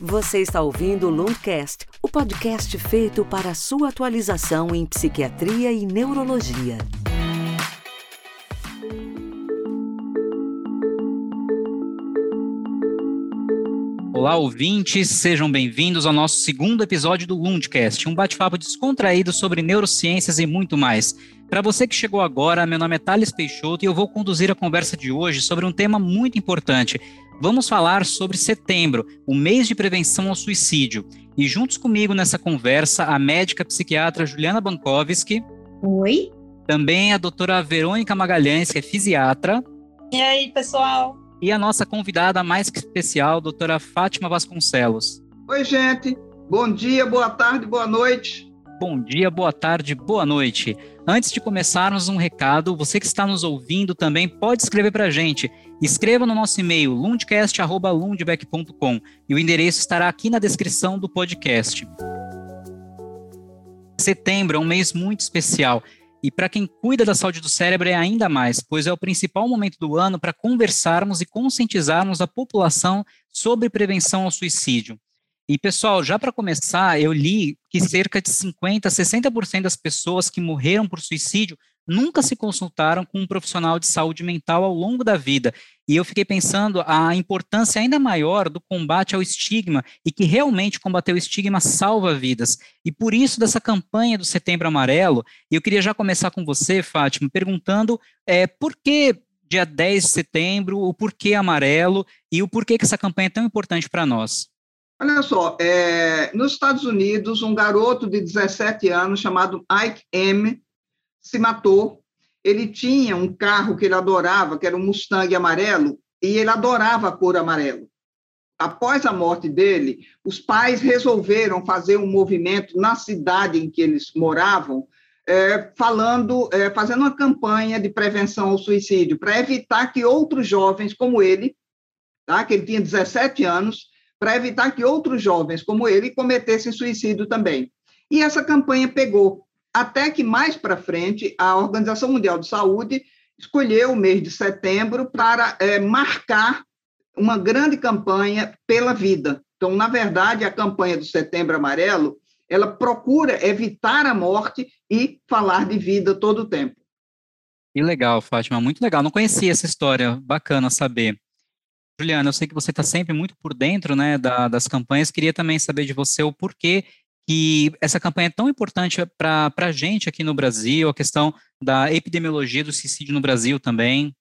Você está ouvindo o Lundcast, o podcast feito para sua atualização em psiquiatria e neurologia. Olá, ouvintes, sejam bem-vindos ao nosso segundo episódio do Lundcast, um bate-papo descontraído sobre neurociências e muito mais. Para você que chegou agora, meu nome é Thales Peixoto e eu vou conduzir a conversa de hoje sobre um tema muito importante, Vamos falar sobre setembro, o mês de prevenção ao suicídio. E juntos comigo nessa conversa, a médica psiquiatra Juliana Bankowski. Oi. Também a doutora Verônica Magalhães, que é fisiatra. E aí, pessoal? E a nossa convidada mais que especial, doutora Fátima Vasconcelos. Oi, gente. Bom dia, boa tarde, boa noite. Bom dia, boa tarde, boa noite. Antes de começarmos um recado, você que está nos ouvindo também pode escrever para a gente. Escreva no nosso e-mail lundcast.lundbeck.com e o endereço estará aqui na descrição do podcast. Setembro é um mês muito especial e para quem cuida da saúde do cérebro é ainda mais, pois é o principal momento do ano para conversarmos e conscientizarmos a população sobre prevenção ao suicídio. E, pessoal, já para começar, eu li que cerca de 50%, 60% das pessoas que morreram por suicídio nunca se consultaram com um profissional de saúde mental ao longo da vida. E eu fiquei pensando a importância ainda maior do combate ao estigma e que realmente combater o estigma salva vidas. E por isso dessa campanha do Setembro Amarelo, eu queria já começar com você, Fátima, perguntando é, por que dia 10 de setembro, o porquê amarelo e o porquê que essa campanha é tão importante para nós. Olha só, é, nos Estados Unidos, um garoto de 17 anos chamado Ike M se matou. Ele tinha um carro que ele adorava, que era um Mustang amarelo, e ele adorava a cor amarelo. Após a morte dele, os pais resolveram fazer um movimento na cidade em que eles moravam, é, falando, é, fazendo uma campanha de prevenção ao suicídio, para evitar que outros jovens como ele, tá, que ele tinha 17 anos, para evitar que outros jovens como ele cometessem suicídio também. E essa campanha pegou, até que mais para frente a Organização Mundial de Saúde escolheu o mês de setembro para é, marcar uma grande campanha pela vida. Então, na verdade, a campanha do Setembro Amarelo, ela procura evitar a morte e falar de vida todo o tempo. Que legal, Fátima, muito legal. Não conhecia essa história, bacana saber. Juliana, eu sei que você está sempre muito por dentro né, da, das campanhas. Queria também saber de você o porquê que essa campanha é tão importante para a gente aqui no Brasil, a questão da epidemiologia do suicídio no Brasil também.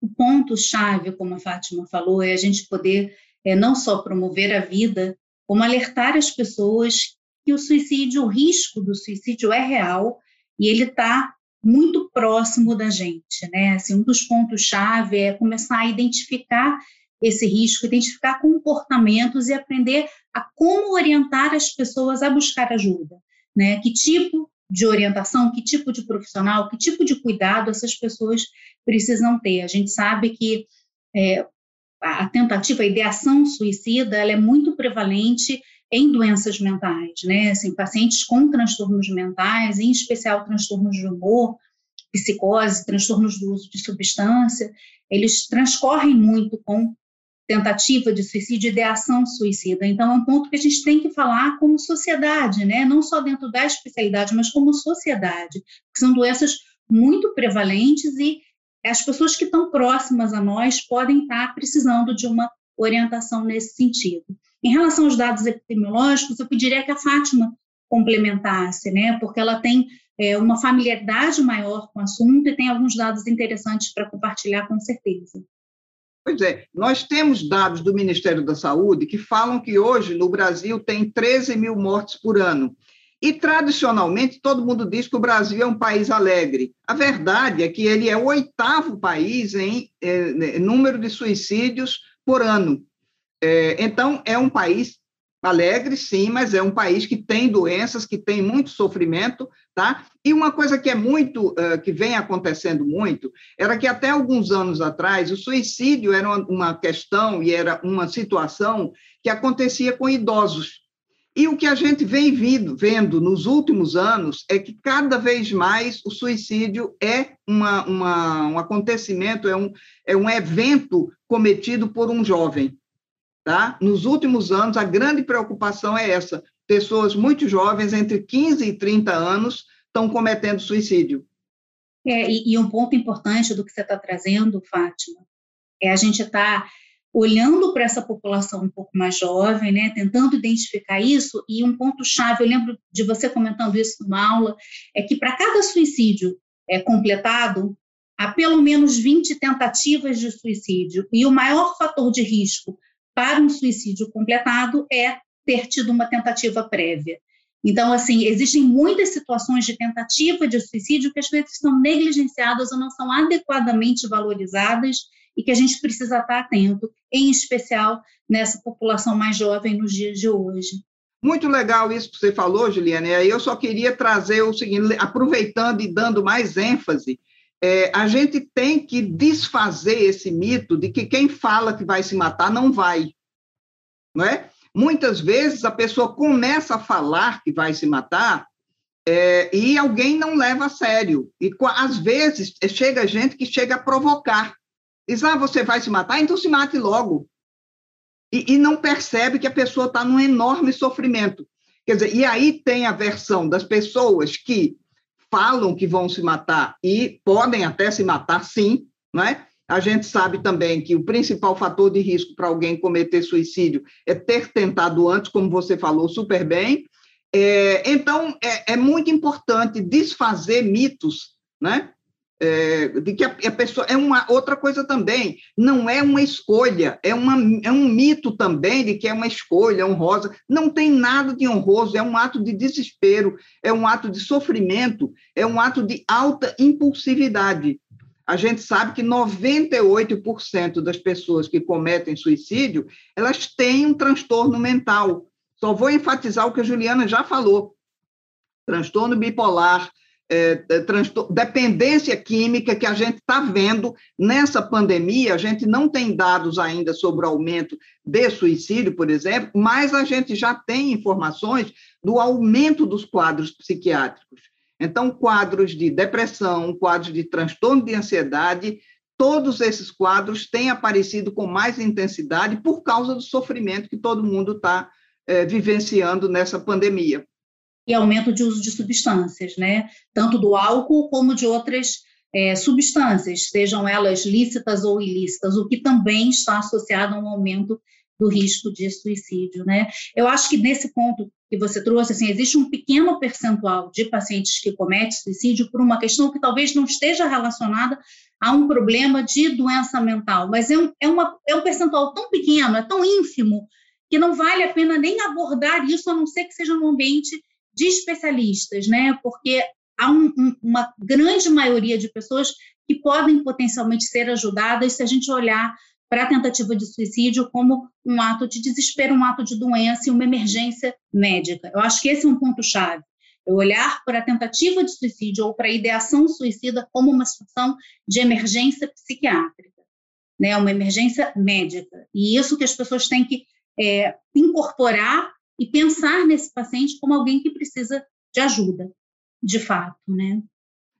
O ponto-chave, como a Fátima falou, é a gente poder é, não só promover a vida, como alertar as pessoas que o suicídio, o risco do suicídio é real e ele está muito próximo da gente, né? Assim, um dos pontos-chave é começar a identificar esse risco, identificar comportamentos e aprender a como orientar as pessoas a buscar ajuda, né? Que tipo de orientação, que tipo de profissional, que tipo de cuidado essas pessoas precisam ter. A gente sabe que é, a tentativa, a ideação suicida, ela é muito prevalente em doenças mentais, né? Assim, pacientes com transtornos mentais, em especial transtornos de humor, psicose, transtornos do uso de substância, eles transcorrem muito com tentativa de suicídio, ideação suicida. Então, é um ponto que a gente tem que falar como sociedade, né? Não só dentro da especialidade, mas como sociedade, que são doenças muito prevalentes e as pessoas que estão próximas a nós podem estar precisando de uma orientação nesse sentido. Em relação aos dados epidemiológicos, eu pediria que a Fátima complementasse, né, porque ela tem é, uma familiaridade maior com o assunto e tem alguns dados interessantes para compartilhar, com certeza. Pois é, nós temos dados do Ministério da Saúde que falam que hoje no Brasil tem 13 mil mortes por ano. E, tradicionalmente, todo mundo diz que o Brasil é um país alegre. A verdade é que ele é o oitavo país em é, número de suicídios por ano. É, então, é um país alegre, sim, mas é um país que tem doenças, que tem muito sofrimento, tá? E uma coisa que é muito, uh, que vem acontecendo muito, era que até alguns anos atrás o suicídio era uma, uma questão e era uma situação que acontecia com idosos. E o que a gente vem vindo, vendo nos últimos anos é que cada vez mais o suicídio é uma, uma, um acontecimento, é um, é um evento cometido por um jovem. Tá? Nos últimos anos, a grande preocupação é essa: pessoas muito jovens, entre 15 e 30 anos, estão cometendo suicídio. É, e, e, um ponto importante do que você está trazendo, Fátima, é a gente estar tá olhando para essa população um pouco mais jovem, né, tentando identificar isso, e um ponto-chave, eu lembro de você comentando isso numa aula, é que para cada suicídio é, completado, há pelo menos 20 tentativas de suicídio, e o maior fator de risco para um suicídio completado é ter tido uma tentativa prévia. Então, assim, existem muitas situações de tentativa de suicídio que às vezes são negligenciadas ou não são adequadamente valorizadas e que a gente precisa estar atento, em especial nessa população mais jovem nos dias de hoje. Muito legal isso que você falou, Juliana. Eu só queria trazer o seguinte, aproveitando e dando mais ênfase, é, a gente tem que desfazer esse mito de que quem fala que vai se matar não vai, não é? Muitas vezes a pessoa começa a falar que vai se matar é, e alguém não leva a sério. E às vezes chega gente que chega a provocar. Diz, ah, você vai se matar? Então se mate logo. E, e não percebe que a pessoa está num enorme sofrimento. Quer dizer, e aí tem a versão das pessoas que falam que vão se matar e podem até se matar, sim, não é? A gente sabe também que o principal fator de risco para alguém cometer suicídio é ter tentado antes, como você falou super bem. É, então, é, é, muito importante desfazer mitos, né? É, de que a, a, pessoa é uma outra coisa também, não é uma escolha, é, uma, é um mito também de que é uma escolha honrosa. Não tem nada de honroso, é um ato de desespero, é um ato de sofrimento, é um ato de alta impulsividade. A gente sabe que 98% das pessoas que cometem suicídio, elas têm um transtorno mental. Só vou enfatizar o que a Juliana já falou. Transtorno bipolar, é, é dependência química que a gente está vendo nessa pandemia. A gente não tem dados ainda sobre o aumento de suicídio, por exemplo, mas a gente já tem informações do aumento dos quadros psiquiátricos. Então, quadros de depressão, quadros de transtorno de ansiedade, todos esses quadros têm aparecido com mais intensidade por causa do sofrimento que todo mundo está é, vivenciando nessa pandemia e aumento de uso de substâncias, né? Tanto do álcool como de outras é, substâncias, sejam elas lícitas ou ilícitas, o que também está associado a um aumento do risco de suicídio, né? Eu acho que nesse ponto que você trouxe, assim, existe um pequeno percentual de pacientes que cometem suicídio por uma questão que talvez não esteja relacionada a um problema de doença mental, mas é um, é uma, é um percentual tão pequeno, é tão ínfimo, que não vale a pena nem abordar isso, a não ser que seja num ambiente de especialistas, né? Porque há um, um, uma grande maioria de pessoas que podem potencialmente ser ajudadas se a gente olhar para a tentativa de suicídio como um ato de desespero, um ato de doença e uma emergência médica. Eu acho que esse é um ponto-chave. Eu olhar para a tentativa de suicídio ou para a ideação suicida como uma situação de emergência psiquiátrica, né? uma emergência médica. E isso que as pessoas têm que é, incorporar e pensar nesse paciente como alguém que precisa de ajuda, de fato, né?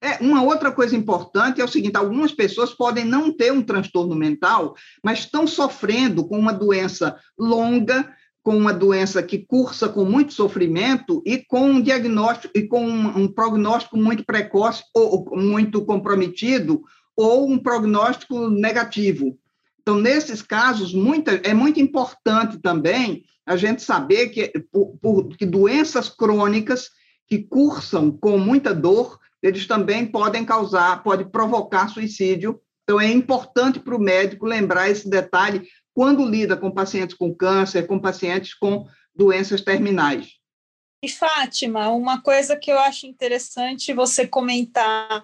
É, uma outra coisa importante é o seguinte: algumas pessoas podem não ter um transtorno mental, mas estão sofrendo com uma doença longa, com uma doença que cursa com muito sofrimento e com um diagnóstico e com um, um prognóstico muito precoce ou, ou muito comprometido ou um prognóstico negativo. Então, nesses casos, muita, é muito importante também a gente saber que, por, por, que doenças crônicas que cursam com muita dor, eles também podem causar, pode provocar suicídio. Então, é importante para o médico lembrar esse detalhe quando lida com pacientes com câncer, com pacientes com doenças terminais. E, Fátima, uma coisa que eu acho interessante você comentar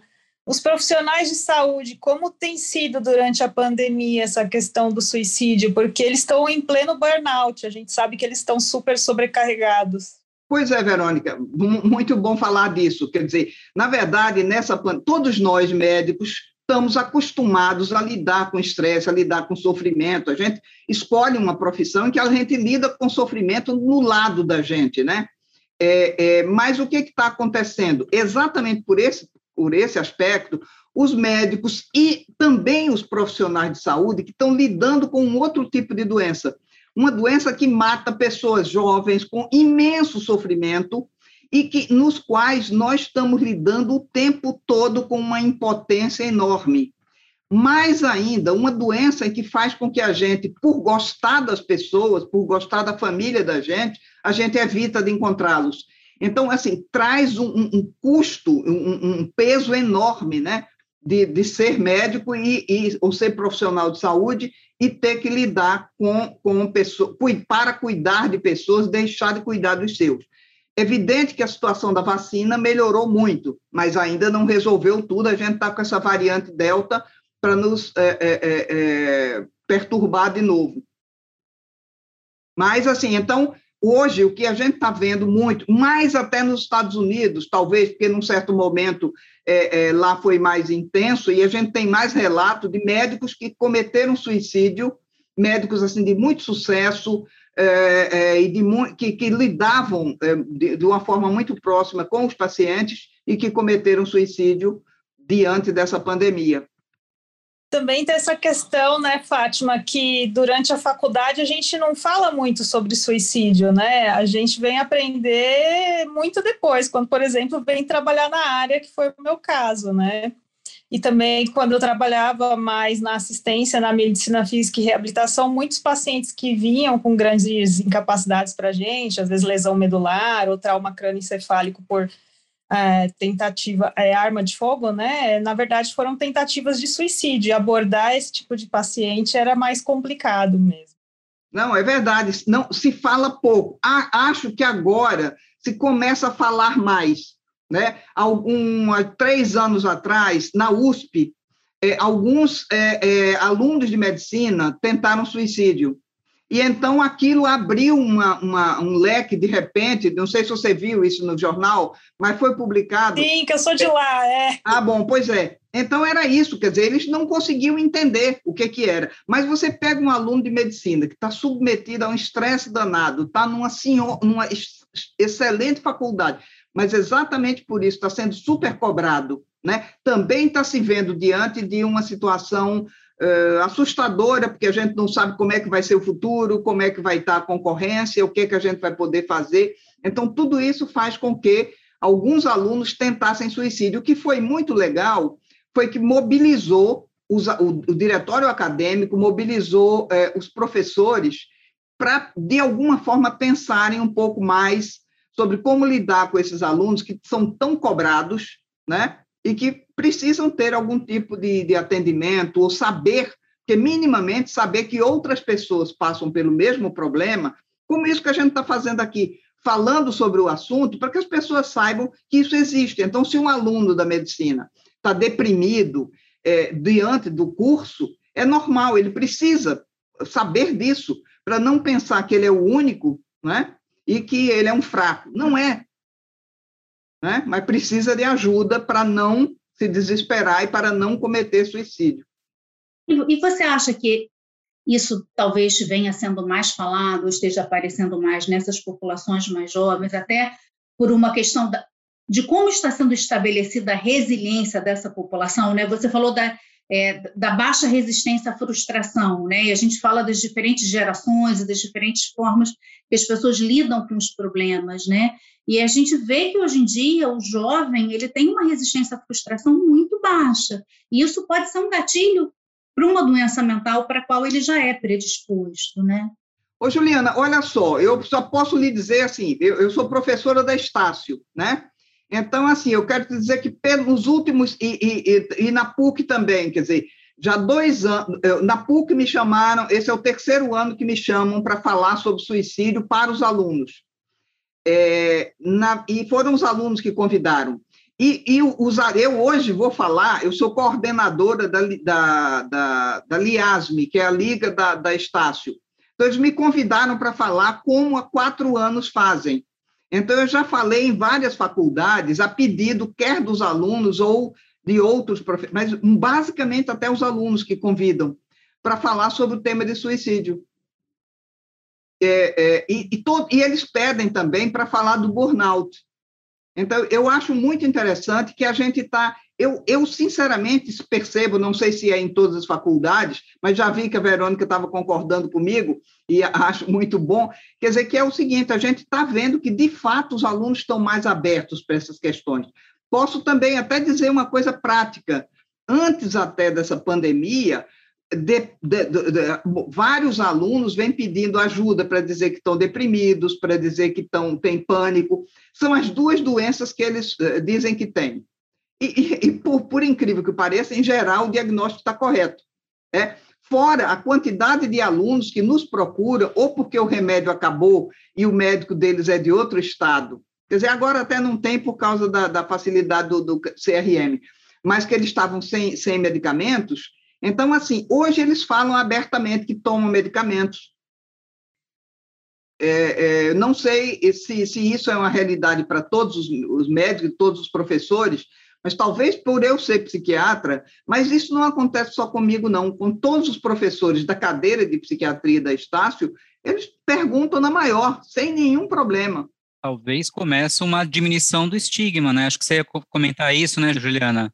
os profissionais de saúde, como tem sido durante a pandemia essa questão do suicídio? Porque eles estão em pleno burnout, a gente sabe que eles estão super sobrecarregados. Pois é, Verônica, muito bom falar disso. Quer dizer, na verdade, nessa todos nós médicos estamos acostumados a lidar com estresse, a lidar com sofrimento. A gente escolhe uma profissão em que a gente lida com sofrimento no lado da gente, né? É, é, mas o que está acontecendo? Exatamente por esse por esse aspecto, os médicos e também os profissionais de saúde que estão lidando com um outro tipo de doença. uma doença que mata pessoas jovens com imenso sofrimento e que nos quais nós estamos lidando o tempo todo com uma impotência enorme. Mais ainda, uma doença que faz com que a gente, por gostar das pessoas, por gostar da família da gente, a gente evita de encontrá-los. Então, assim, traz um, um custo, um, um, peso enorme, né? De, de ser médico e, e, ou ser profissional de saúde e ter que lidar com, com pessoas, para cuidar de pessoas, deixar de cuidar dos seus. Evidente que a situação da vacina melhorou muito, mas ainda não resolveu tudo. A gente está com essa variante Delta para nos é, é, é, é, perturbar de novo. Mas, assim, então, Hoje, o que a gente está vendo muito, mais até nos Estados Unidos, talvez porque num certo momento é, é, lá foi mais intenso, e a gente tem mais relato de médicos que cometeram suicídio, médicos assim de muito sucesso, é, é e de, que, que lidavam é, de, de uma forma muito próxima com os pacientes e que cometeram suicídio diante dessa pandemia. Também tem essa questão, né, Fátima, que durante a faculdade a gente não fala muito sobre suicídio, né? A gente vem aprender muito depois, quando, por exemplo, vem trabalhar na área, que foi o meu caso, né? E também quando eu trabalhava mais na assistência na medicina física e reabilitação, muitos pacientes que vinham com grandes incapacidades para a gente, às vezes lesão medular ou trauma crânioencefálico por é, tentativa, é, arma de fogo, né? Na verdade, foram tentativas de suicídio. Abordar esse tipo de paciente era mais complicado mesmo. Não, é verdade. Não se fala pouco. acho que agora se começa a falar mais, né? Algum três anos atrás, na USP, é, alguns é, é, alunos de medicina tentaram suicídio. E então aquilo abriu uma, uma, um leque de repente, não sei se você viu isso no jornal, mas foi publicado. Sim, que eu sou de lá, é. Ah, bom, pois é. Então era isso, quer dizer, eles não conseguiam entender o que, que era. Mas você pega um aluno de medicina que está submetido a um estresse danado, está numa, senhor, numa excelente faculdade, mas exatamente por isso está sendo super cobrado, né? também está se vendo diante de uma situação uh, assustadora, porque a gente não sabe como é que vai ser o futuro, como é que vai estar a concorrência, o que, que a gente vai poder fazer. Então, tudo isso faz com que alguns alunos tentassem suicídio. O que foi muito legal foi que mobilizou os, o, o, diretório acadêmico, mobilizou eh, os professores para, de alguma forma, pensarem um pouco mais sobre como lidar com esses alunos que são tão cobrados, né? e que precisam ter algum tipo de, de atendimento ou saber, que minimamente saber que outras pessoas passam pelo mesmo problema, como isso que a gente está fazendo aqui, falando sobre o assunto, para que as pessoas saibam que isso existe. Então, se um aluno da medicina está deprimido é, diante do curso, é normal, ele precisa saber disso, para não pensar que ele é o único, né? E que ele é um fraco. Não é né? mas precisa de ajuda para não se desesperar e para não cometer suicídio. E você acha que isso talvez venha sendo mais falado, esteja aparecendo mais nessas populações mais jovens, até por uma questão da, de como está sendo estabelecida a resiliência dessa população, né? Você falou da, é, da baixa resistência à frustração, né? E a gente fala das diferentes gerações e das diferentes formas que as pessoas lidam com os problemas, né? E a gente vê que hoje em dia o jovem ele tem uma resistência à frustração muito baixa. E isso pode ser um gatilho para uma doença mental para a qual ele já é predisposto, né? Ô, Juliana, olha só, eu só posso lhe dizer assim, eu, eu sou professora da Estácio, né? Então, assim, eu quero te dizer que pelos últimos, e, e, e, na PUC também, quer dizer, já dois anos, na PUC me chamaram, esse é o terceiro ano que me chamam para falar sobre suicídio para os alunos. É, na, e foram os alunos que convidaram. E, e os, eu hoje vou falar, eu sou coordenadora da, da, da, da LIASME, que é a Liga da, da Estácio. Então, eles me convidaram para falar como há quatro anos fazem. Então, eu já falei em várias faculdades, a pedido quer dos alunos ou de outros professores, mas basicamente até os alunos que convidam para falar sobre o tema de suicídio. É, é, e, e, e, eles pedem também para falar do burnout. Então, eu acho muito interessante que a gente está eu, eu, sinceramente percebo, não sei se é em todas as faculdades, mas já vi que a Verônica estava concordando comigo e acho muito bom. Quer dizer, que é o seguinte: a gente está vendo que, de fato, os alunos estão mais abertos para essas questões. Posso também até dizer uma coisa prática. Antes até dessa pandemia, de, de, de, vários alunos vêm pedindo ajuda para dizer que estão deprimidos, para dizer que estão, têm pânico. São as duas doenças que eles uh, dizem que têm. E, e, e por, por, incrível que pareça, em geral, o diagnóstico está correto. É? Fora a quantidade de alunos que nos procuram, ou porque o remédio acabou e o médico deles é de outro estado. Quer dizer, agora até não tem por causa da, da facilidade do, do, CRM, mas que eles estavam sem, sem medicamentos. Então, assim, hoje eles falam abertamente que tomam medicamentos. É, é, não sei se, se, isso é uma realidade para todos os, os médicos, todos os professores, mas talvez por eu ser psiquiatra, mas isso não acontece só comigo, não. Com todos os professores da cadeira de psiquiatria da Estácio, eles perguntam na maior, sem nenhum problema. Talvez comece uma diminuição do estigma, né? Acho que você ia comentar isso, né, Juliana?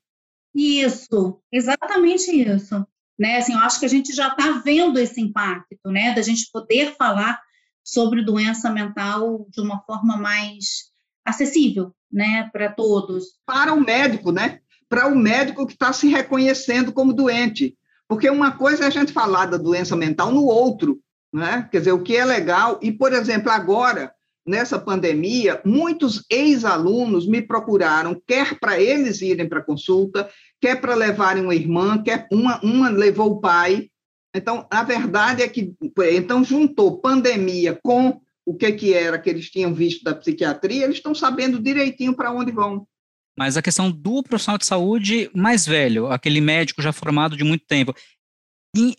Isso, exatamente isso. Né? Assim, eu acho que a gente já está vendo esse impacto, né? Da gente poder falar sobre doença mental de uma forma mais acessível, né, para todos. Para o médico, né? Para o médico que está se reconhecendo como doente. Porque uma coisa é a gente falar da doença mental no outro, né? Quer dizer, o que é legal. E, por exemplo, agora, nessa pandemia, muitos ex-alunos me procuraram, quer para eles irem para consulta, quer para levarem uma irmã, quer uma, uma levou o pai. Então, a verdade é que então juntou pandemia com o que, que era que eles tinham visto da psiquiatria, eles estão sabendo direitinho para onde vão. Mas a questão do profissional de saúde mais velho, aquele médico já formado de muito tempo,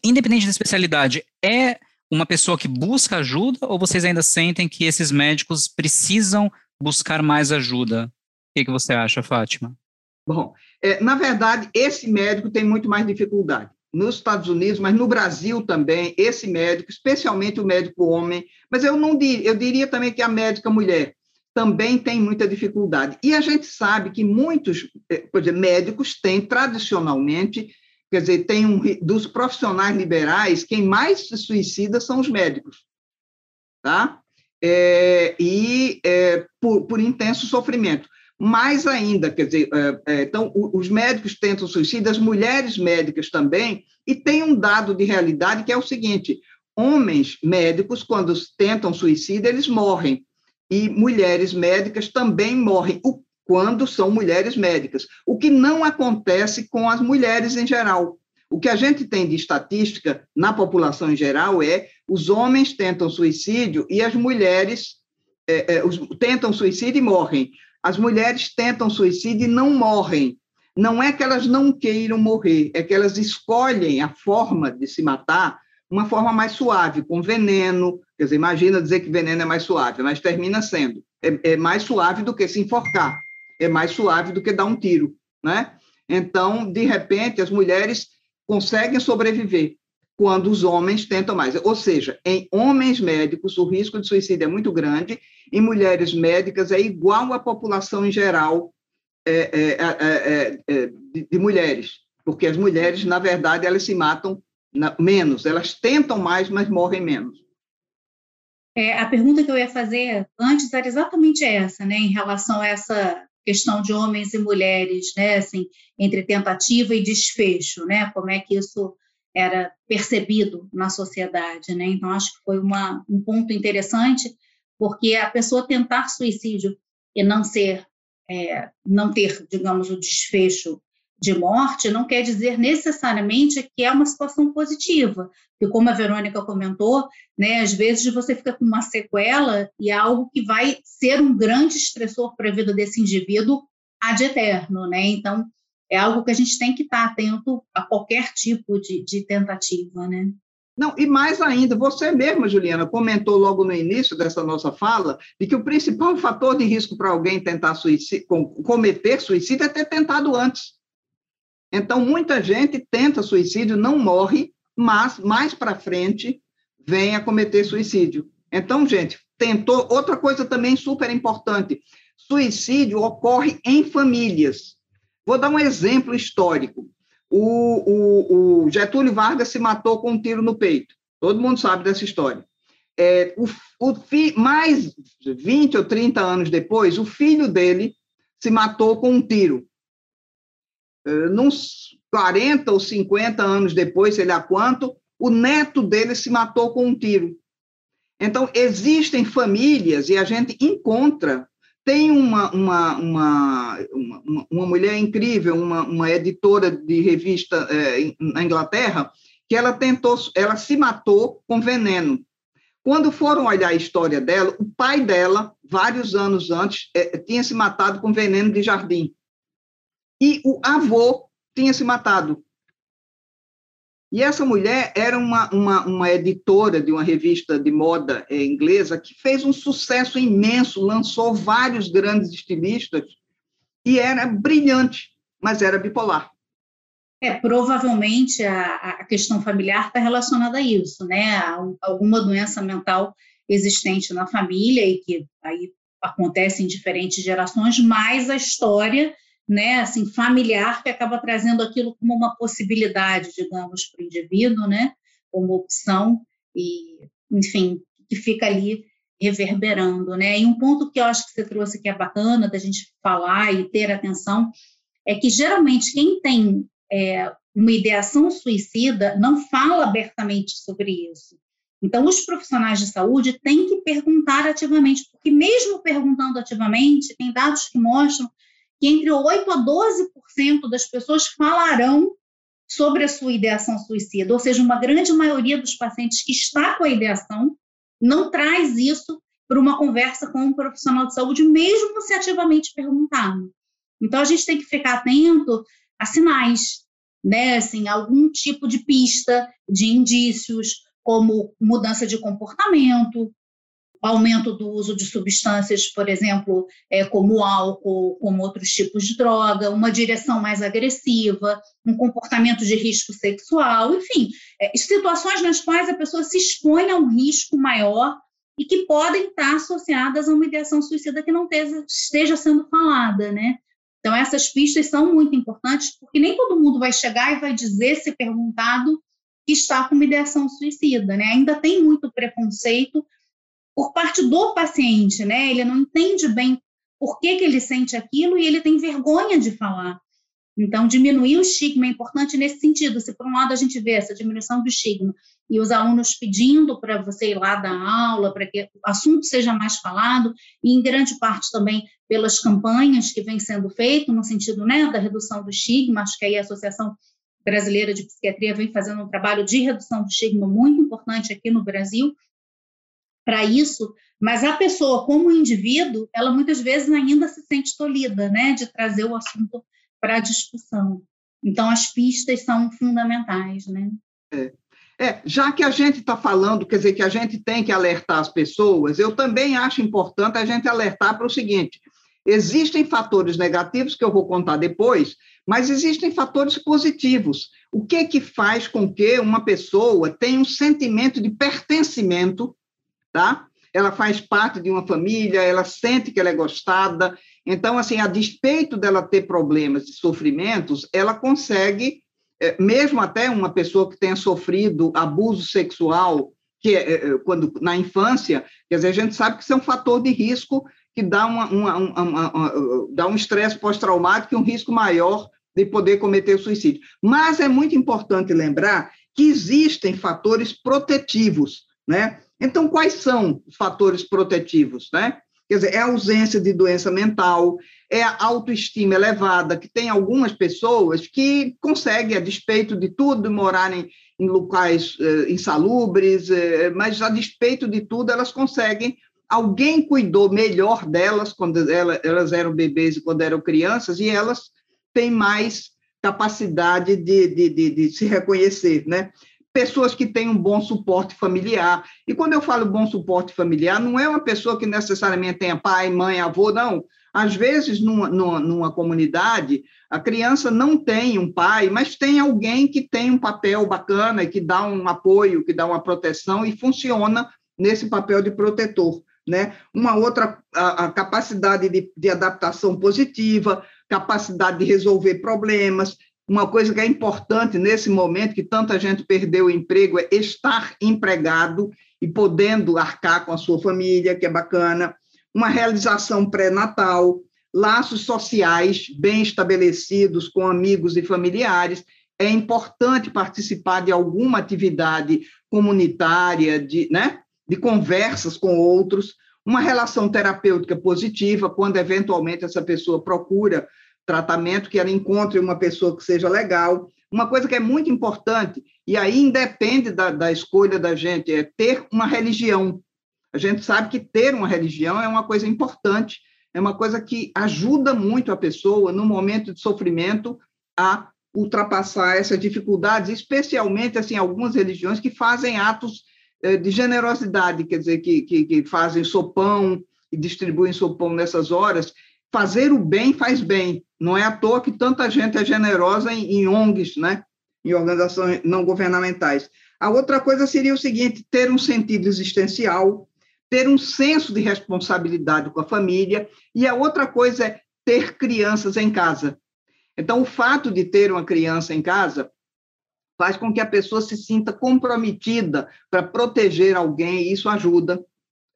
independente da especialidade, é uma pessoa que busca ajuda ou vocês ainda sentem que esses médicos precisam buscar mais ajuda? O que, que você acha, Fátima? Bom, é, na verdade, esse médico tem muito mais dificuldade nos Estados Unidos, mas no Brasil também, esse médico, especialmente o médico homem, mas eu não diria, eu diria também que a médica mulher também tem muita dificuldade. E a gente sabe que muitos eh, exemplo, médicos têm tradicionalmente, quer dizer, tem um dos profissionais liberais, quem mais se suicida são os médicos, tá? É, e é, por, por intenso sofrimento. Mais ainda, quer dizer, é, é, então, os médicos tentam suicídio, as mulheres médicas também, e tem um dado de realidade que é o seguinte: homens médicos, quando tentam suicídio, eles morrem, e mulheres médicas também morrem, quando são mulheres médicas, o que não acontece com as mulheres em geral. O que a gente tem de estatística na população em geral é os homens tentam suicídio e as mulheres é, é, os, tentam suicídio e morrem. As mulheres tentam suicídio e não morrem. Não é que elas não queiram morrer, é que elas escolhem a forma de se matar, uma forma mais suave, com veneno. Quer dizer, imagina dizer que veneno é mais suave, mas termina sendo. É, é mais suave do que se enforcar, é mais suave do que dar um tiro, né? Então, de repente, as mulheres conseguem sobreviver quando os homens tentam mais. Ou seja, em homens médicos, o risco de suicídio é muito grande, em mulheres médicas é igual à população em geral é, é, é, é de, de, mulheres, porque as mulheres, na verdade, elas se matam na, menos, elas tentam mais, mas morrem menos. É, a pergunta que eu ia fazer antes era exatamente essa, né, em relação a essa questão de homens e mulheres, né, assim, entre tentativa e desfecho, né, como é que isso era percebido na sociedade, né? Então acho que foi uma, um ponto interessante, porque a pessoa tentar suicídio e não ser, é, não ter, digamos, o desfecho de morte, não quer dizer necessariamente que é uma situação positiva, porque como a Verônica comentou, né, às vezes você fica com uma sequela e é algo que vai ser um grande estressor para a vida desse indivíduo ad eterno, né? Então é algo que a gente tem que estar atento a qualquer tipo de, de tentativa, né? Não, e mais ainda, você mesma, Juliana, comentou logo no início dessa nossa fala de que o principal fator de risco para alguém tentar suicídio, cometer suicídio é ter tentado antes. Então, muita gente tenta suicídio, não morre, mas mais para frente vem a cometer suicídio. Então, gente, tentou. Outra coisa também super importante: suicídio ocorre em famílias. Vou dar um exemplo histórico. O, o, o Getúlio Vargas se matou com um tiro no peito. Todo mundo sabe dessa história. É, o, o fi, mais 20 ou 30 anos depois, o filho dele se matou com um tiro. É, nos 40 ou 50 anos depois, sei lá quanto, o neto dele se matou com um tiro. Então, existem famílias, e a gente encontra. Tem uma, uma, uma, uma, uma mulher incrível, uma, uma editora de revista é, na Inglaterra, que ela tentou, ela se matou com veneno. Quando foram olhar a história dela, o pai dela, vários anos antes, é, tinha se matado com veneno de jardim. E o avô tinha se matado. E essa mulher era uma, uma, uma editora de uma revista de moda é, inglesa que fez um sucesso imenso, lançou vários grandes estilistas e era brilhante, mas era bipolar. É, provavelmente a, a questão familiar está relacionada a isso, né? A, alguma doença mental existente na família e que aí acontece em diferentes gerações, mais a história né, assim, familiar que acaba trazendo aquilo como uma possibilidade, digamos, para o indivíduo, né, como opção e, enfim, que fica ali reverberando, né? E um ponto que eu acho que você trouxe que é bacana da gente falar e ter atenção é que geralmente quem tem é, uma ideação suicida não fala abertamente sobre isso. Então, os profissionais de saúde têm que perguntar ativamente, porque mesmo perguntando ativamente, tem dados que mostram que entre 8 a 12% das pessoas falarão sobre a sua ideação suicida, ou seja, uma grande maioria dos pacientes que está com a ideação não traz isso para uma conversa com um profissional de saúde, mesmo se ativamente perguntado. Então, a gente tem que ficar atento a sinais, né, assim, algum tipo de pista, de indícios, como mudança de comportamento, aumento do uso de substâncias, por exemplo, é, como álcool, como outros tipos de droga, uma direção mais agressiva, um comportamento de risco sexual, enfim, é, situações nas quais a pessoa se expõe a um risco maior e que podem estar associadas a uma ideação suicida que não esteja, sendo falada, né? Então, essas pistas são muito importantes, porque nem todo mundo vai chegar e vai dizer, se perguntado, que está com uma ideação suicida, né? Ainda tem muito preconceito por parte do paciente, né? Ele não entende bem por que, que ele sente aquilo e ele tem vergonha de falar. Então, diminuir o estigma é importante nesse sentido. Se, por um lado, a gente vê essa diminuição do estigma e os alunos pedindo para você ir lá dar aula, para que o assunto seja mais falado, e em grande parte também pelas campanhas que vêm sendo feitas, no sentido né, da redução do estigma, acho que aí a Associação Brasileira de Psiquiatria vem fazendo um trabalho de redução do estigma muito importante aqui no Brasil, para isso, mas a pessoa, como indivíduo, ela muitas vezes ainda se sente tolhida, né, de trazer o assunto para a discussão. Então, as pistas são fundamentais, né? É. É, já que a gente está falando, quer dizer, que a gente tem que alertar as pessoas, eu também acho importante a gente alertar para o seguinte: existem fatores negativos que eu vou contar depois, mas existem fatores positivos. O que que faz com que uma pessoa tenha um sentimento de pertencimento tá? Ela faz parte de uma família, ela sente que ela é gostada. Então, assim, a despeito dela ter problemas e sofrimentos, ela consegue, é, mesmo até uma pessoa que tenha sofrido abuso sexual, que é, é, quando na infância, quer dizer, a gente sabe que isso é um fator de risco que dá, uma, uma, uma, uma dá um estresse pós-traumático e um risco maior de poder cometer suicídio. Mas é muito importante lembrar que existem fatores protetivos, né? Então, quais são os fatores protetivos? Né? Quer dizer, é a ausência de doença mental, é a autoestima elevada, que tem algumas pessoas que conseguem, a despeito de tudo, morarem em locais eh, insalubres, eh, mas a despeito de tudo, elas conseguem. Alguém cuidou melhor delas quando elas, elas eram bebês e quando eram crianças, e elas têm mais capacidade de, de, de, de se reconhecer, né? Pessoas que têm um bom suporte familiar. E quando eu falo bom suporte familiar, não é uma pessoa que necessariamente tenha pai, mãe, avô, não. Às vezes, numa, numa, numa, comunidade, a criança não tem um pai, mas tem alguém que tem um papel bacana, que dá um apoio, que dá uma proteção e funciona nesse papel de protetor. Né? Uma outra a, a capacidade de, de adaptação positiva, capacidade de resolver problemas. Uma coisa que é importante nesse momento, que tanta gente perdeu o emprego, é estar empregado e podendo arcar com a sua família, que é bacana. Uma realização pré-natal, laços sociais bem estabelecidos com amigos e familiares. É importante participar de alguma atividade comunitária, de, né, de conversas com outros, uma relação terapêutica positiva, quando eventualmente essa pessoa procura tratamento, que ela encontre uma pessoa que seja legal. Uma coisa que é muito importante, e aí independe da, da escolha da gente, é ter uma religião. A gente sabe que ter uma religião é uma coisa importante, é uma coisa que ajuda muito a pessoa, no momento de sofrimento, a ultrapassar essas dificuldades, especialmente assim algumas religiões que fazem atos eh, de generosidade, quer dizer, que, que, que fazem sopão e distribuem sopão nessas horas, fazer o bem faz bem. Não é à toa que tanta gente é generosa em, em ONGs, né? em organizações não governamentais. A outra coisa seria o seguinte: ter um sentido existencial, ter um senso de responsabilidade com a família, e a outra coisa é ter crianças em casa. Então, o fato de ter uma criança em casa faz com que a pessoa se sinta comprometida para proteger alguém, e isso ajuda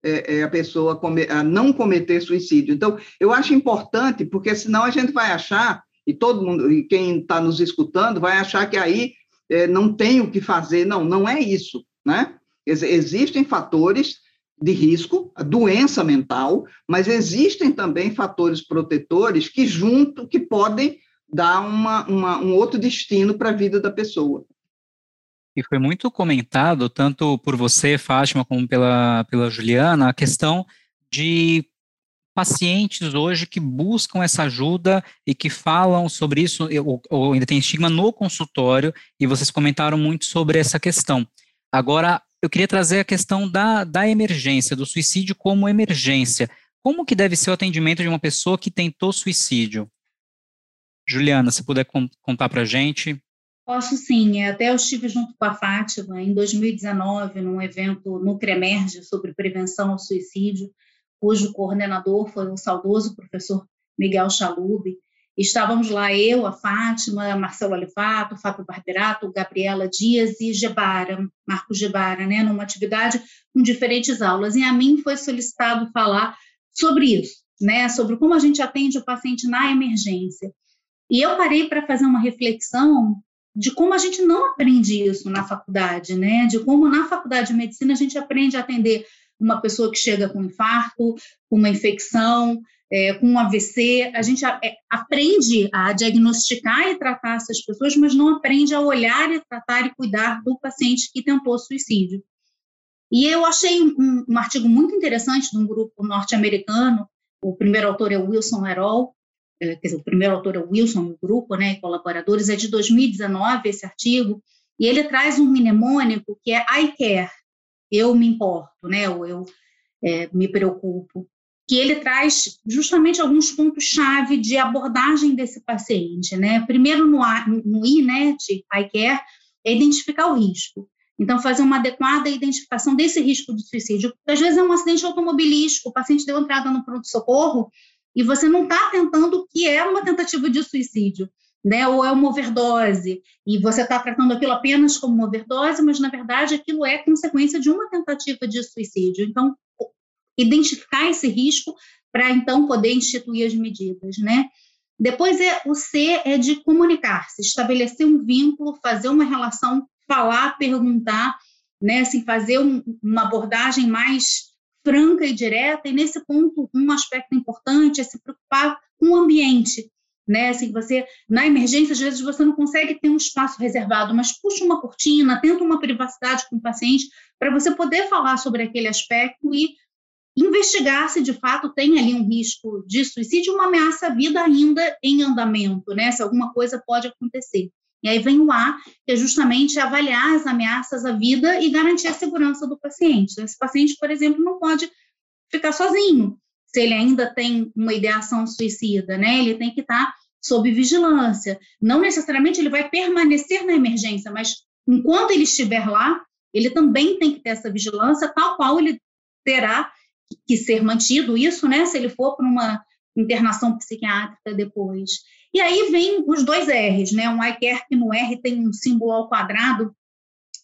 é, é, a pessoa a não cometer suicídio. Então, eu acho importante, porque senão a gente vai achar, e todo mundo, e quem está nos escutando, vai achar que aí é, não tem o que fazer. Não, não é isso. Né? Existem fatores de risco, a doença mental, mas existem também fatores protetores que junto, que podem dar uma, uma um outro destino para a vida da pessoa. E foi muito comentado, tanto por você, Fátima, como pela, pela Juliana, a questão de pacientes hoje que buscam essa ajuda e que falam sobre isso, ou, ou, ainda tem estigma no consultório, e vocês comentaram muito sobre essa questão. Agora, eu queria trazer a questão da, da emergência, do suicídio como emergência. Como que deve ser o atendimento de uma pessoa que tentou suicídio? Juliana, se puder contar para a gente. Posso sim, até eu estive junto com a Fátima em 2019, num evento no CREMERGE sobre prevenção ao suicídio, cujo coordenador foi o saudoso professor Miguel Chalube. Estávamos lá eu, a Fátima, Marcelo Olivato, Fábio Barberato, Gabriela Dias e Gebara, Marcos Gebara, né, numa atividade com diferentes aulas. E a mim foi solicitado falar sobre isso, né, sobre como a gente atende o paciente na emergência. E eu parei para fazer uma reflexão de como a gente não aprende isso na faculdade, né? De como na faculdade de medicina a gente aprende a atender uma pessoa que chega com infarto, com uma infecção, é, com um AVC, a gente a, é, aprende a diagnosticar e tratar essas pessoas, mas não aprende a olhar e tratar e cuidar do paciente que tentou suicídio. E eu achei um, um artigo muito interessante de um grupo norte-americano, o primeiro autor é Wilson Herol, quer dizer, o primeiro autor é o Wilson, o grupo, né, e colaboradores, é de 2019 esse artigo, e ele traz um mnemônico que é I care, eu me importo, né, ou eu é, me preocupo, que ele traz justamente alguns pontos-chave de abordagem desse paciente, né, primeiro no, no I, né, de I care, é identificar o risco, então, fazer uma adequada identificação desse risco de suicídio. Às vezes é um acidente automobilístico, o paciente deu entrada no pronto-socorro e você não está tentando que é uma tentativa de suicídio, né? Ou é uma overdose, e você está tratando aquilo apenas como uma overdose, mas na verdade aquilo é consequência de uma tentativa de suicídio. Então, identificar esse risco para então poder instituir as medidas, né? Depois é o C é de comunicar-se, estabelecer um vínculo, fazer uma relação, falar, perguntar, né? Assim, fazer um, uma abordagem mais franca e direta, e nesse ponto, um aspecto importante é se preocupar com o ambiente, né? Assim, você, na emergência, às vezes você não consegue ter um espaço reservado, mas puxa uma cortina, tenta uma privacidade com o paciente, para você poder falar sobre aquele aspecto e investigar se de fato tem ali um risco de suicídio, uma ameaça à vida ainda em andamento, né? Se alguma coisa pode acontecer. E aí vem o A, que é justamente avaliar as ameaças à vida e garantir a segurança do paciente. Esse paciente, por exemplo, não pode ficar sozinho, se ele ainda tem uma ideação suicida, né? Ele tem que estar sob vigilância. Não necessariamente ele vai permanecer na emergência, mas enquanto ele estiver lá, ele também tem que ter essa vigilância, tal qual ele terá que ser mantido isso, né? Se ele for para uma internação psiquiátrica depois. E aí vem os dois R's, né? Um iCare que no R tem um símbolo ao quadrado,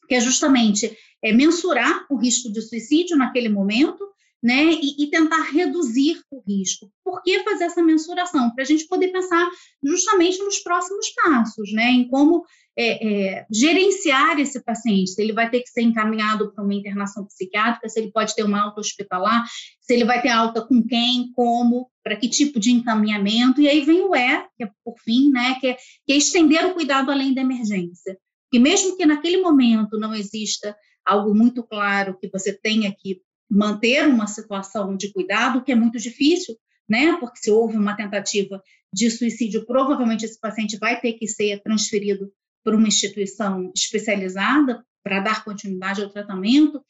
que é justamente é, mensurar o risco de suicídio naquele momento, né, e, e, tentar reduzir o risco. Por que fazer essa mensuração? Para a gente poder pensar justamente nos próximos passos, né, em como é, é, gerenciar esse paciente, se ele vai ter que ser encaminhado para uma internação psiquiátrica, se ele pode ter uma alta hospitalar, se ele vai ter alta com quem, como, para que tipo de encaminhamento, e aí vem o E, que é por fim, né, que é, que é estender o cuidado além da emergência. Que mesmo que naquele momento não exista algo muito claro que você tenha que manter uma situação de cuidado, que é muito difícil, né? Porque se houve uma tentativa de suicídio, provavelmente esse paciente vai ter que ser transferido para uma instituição especializada para dar continuidade ao tratamento.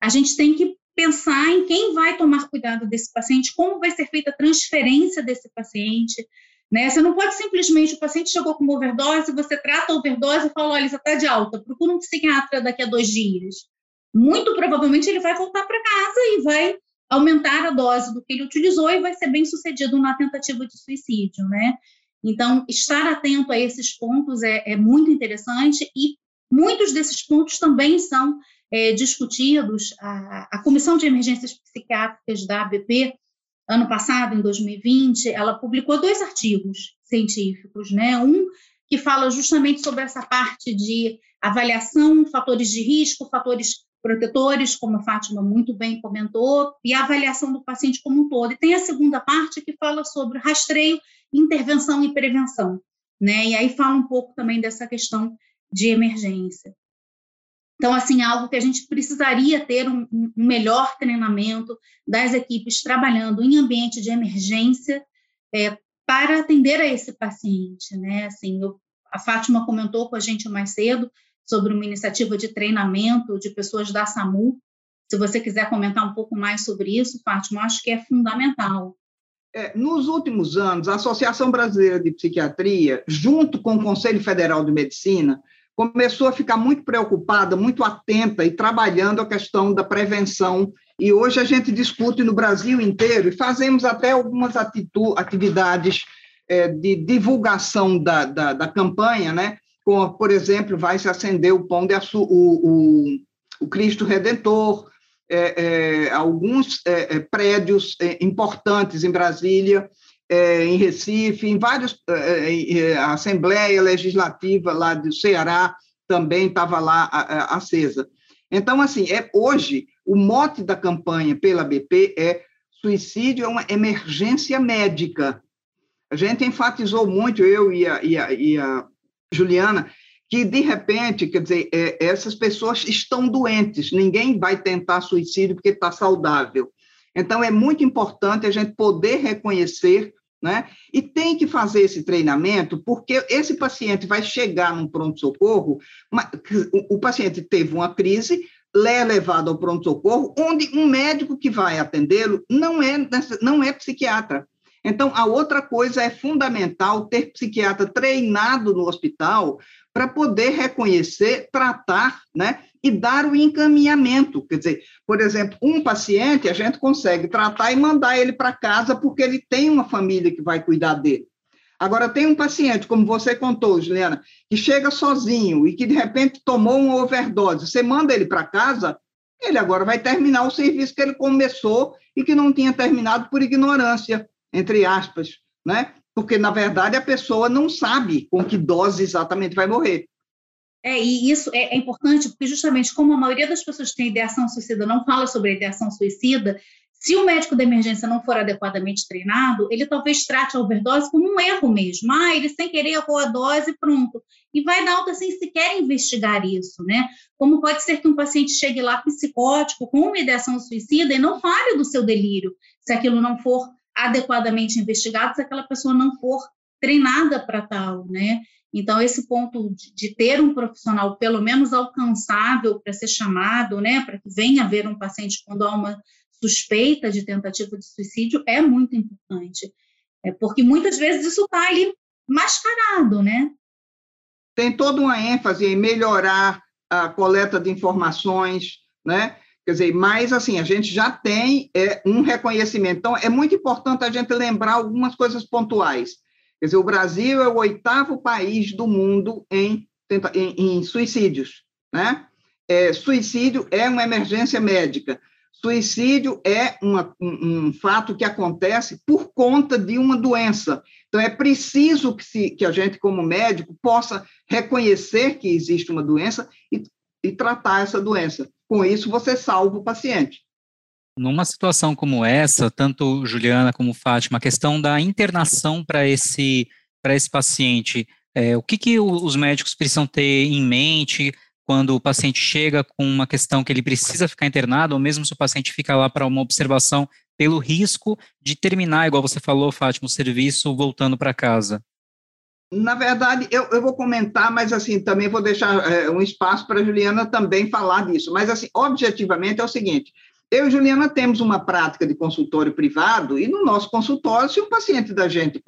A gente tem que pensar em quem vai tomar cuidado desse paciente, como vai ser feita a transferência desse paciente. Né? Você não pode simplesmente, o paciente chegou com uma overdose, você trata a overdose e fala, olha, você está de alta, procura um psiquiatra daqui a dois dias muito provavelmente ele vai voltar para casa e vai aumentar a dose do que ele utilizou e vai ser bem sucedido na tentativa de suicídio, né? Então, estar atento a esses pontos é, é muito interessante e muitos desses pontos também são é, discutidos. A, a, Comissão de Emergências Psiquiátricas da ABP, ano passado, em 2020, ela publicou dois artigos científicos, né? Um que fala justamente sobre essa parte de avaliação, fatores de risco, fatores protetores, como a Fátima muito bem comentou, e a avaliação do paciente como um todo. E tem a segunda parte que fala sobre rastreio, intervenção e prevenção, né? E aí fala um pouco também dessa questão de emergência. Então, assim, é algo que a gente precisaria ter um, um melhor treinamento das equipes trabalhando em ambiente de emergência é, para atender a esse paciente, né? Assim, eu, a Fátima comentou com a gente mais cedo, sobre uma iniciativa de treinamento de pessoas da SAMU. Se você quiser comentar um pouco mais sobre isso, Fátima, acho que é fundamental. É, nos últimos anos, a Associação Brasileira de Psiquiatria, junto com o Conselho Federal de Medicina, começou a ficar muito preocupada, muito atenta e trabalhando a questão da prevenção. E hoje a gente discute no Brasil inteiro e fazemos até algumas atividades é, de divulgação da, da, da campanha, né? Por exemplo, vai se acender o pão de açúcar, o, o, o Cristo Redentor, é, é, alguns é, é prédios é, importantes em Brasília, é, em Recife, em vários, a Assembleia Legislativa lá do Ceará também estava lá acesa. Então, assim, é, hoje, o mote da campanha pela BP é suicídio é uma emergência médica. A gente enfatizou muito, eu e a, e a, e a Juliana, que de repente, quer dizer, é, essas pessoas estão doentes, ninguém vai tentar suicídio porque está saudável. Então, é muito importante a gente poder reconhecer, né? E tem que fazer esse treinamento, porque esse paciente vai chegar num pronto-socorro, o paciente teve uma crise, é levado ao pronto-socorro, onde um médico que vai atendê-lo não é, não é psiquiatra. Então, a outra coisa é fundamental ter psiquiatra treinado no hospital para poder reconhecer, tratar, né, e dar o encaminhamento. Quer dizer, por exemplo, um paciente a gente consegue tratar e mandar ele para casa porque ele tem uma família que vai cuidar dele. Agora, tem um paciente, como você contou, Juliana, que chega sozinho e que de repente tomou uma overdose. Você manda ele para casa, ele agora vai terminar o serviço que ele começou e que não tinha terminado por ignorância entre aspas, né? Porque, na verdade, a pessoa não sabe com que dose exatamente vai morrer. É, e isso é, é, importante porque, justamente, como a maioria das pessoas que tem ideação suicida não fala sobre a ideação suicida, se o médico da emergência não for adequadamente treinado, ele talvez trate a overdose como um erro mesmo. Ah, ele sem querer errou a dose pronto. E vai dar alta sem sequer investigar isso, né? Como pode ser que um paciente chegue lá psicótico com uma ideação suicida e não fale do seu delírio, se aquilo não for adequadamente investigado se aquela pessoa não for treinada para tal, né? Então, esse ponto de, de, ter um profissional pelo menos alcançável para ser chamado, né, para que venha haver um paciente quando há uma suspeita de tentativa de suicídio é muito importante. É porque muitas vezes isso está ali mascarado, né? Tem toda uma ênfase em melhorar a coleta de informações, né? Quer dizer, mas assim, a gente já tem é, um reconhecimento. Então, é muito importante a gente lembrar algumas coisas pontuais. Quer dizer, o Brasil é o oitavo país do mundo em, em, em suicídios, né? É, suicídio é uma emergência médica. Suicídio é uma, um, um, fato que acontece por conta de uma doença. Então, é preciso que, se, que a gente, como médico, possa reconhecer que existe uma doença e, e tratar essa doença. Com isso, você salva o paciente. Numa situação como essa, tanto Juliana como Fátima, a questão da internação para esse, esse paciente, é, o que, que os médicos precisam ter em mente quando o paciente chega com uma questão que ele precisa ficar internado, ou mesmo se o paciente fica lá para uma observação pelo risco de terminar, igual você falou, Fátima, o serviço voltando para casa? Na verdade, eu, eu, vou comentar, mas assim, também vou deixar é, um espaço para a Juliana também falar disso. Mas, assim, objetivamente é o seguinte: eu e Juliana temos uma prática de consultório privado, e no nosso consultório, se um paciente da gente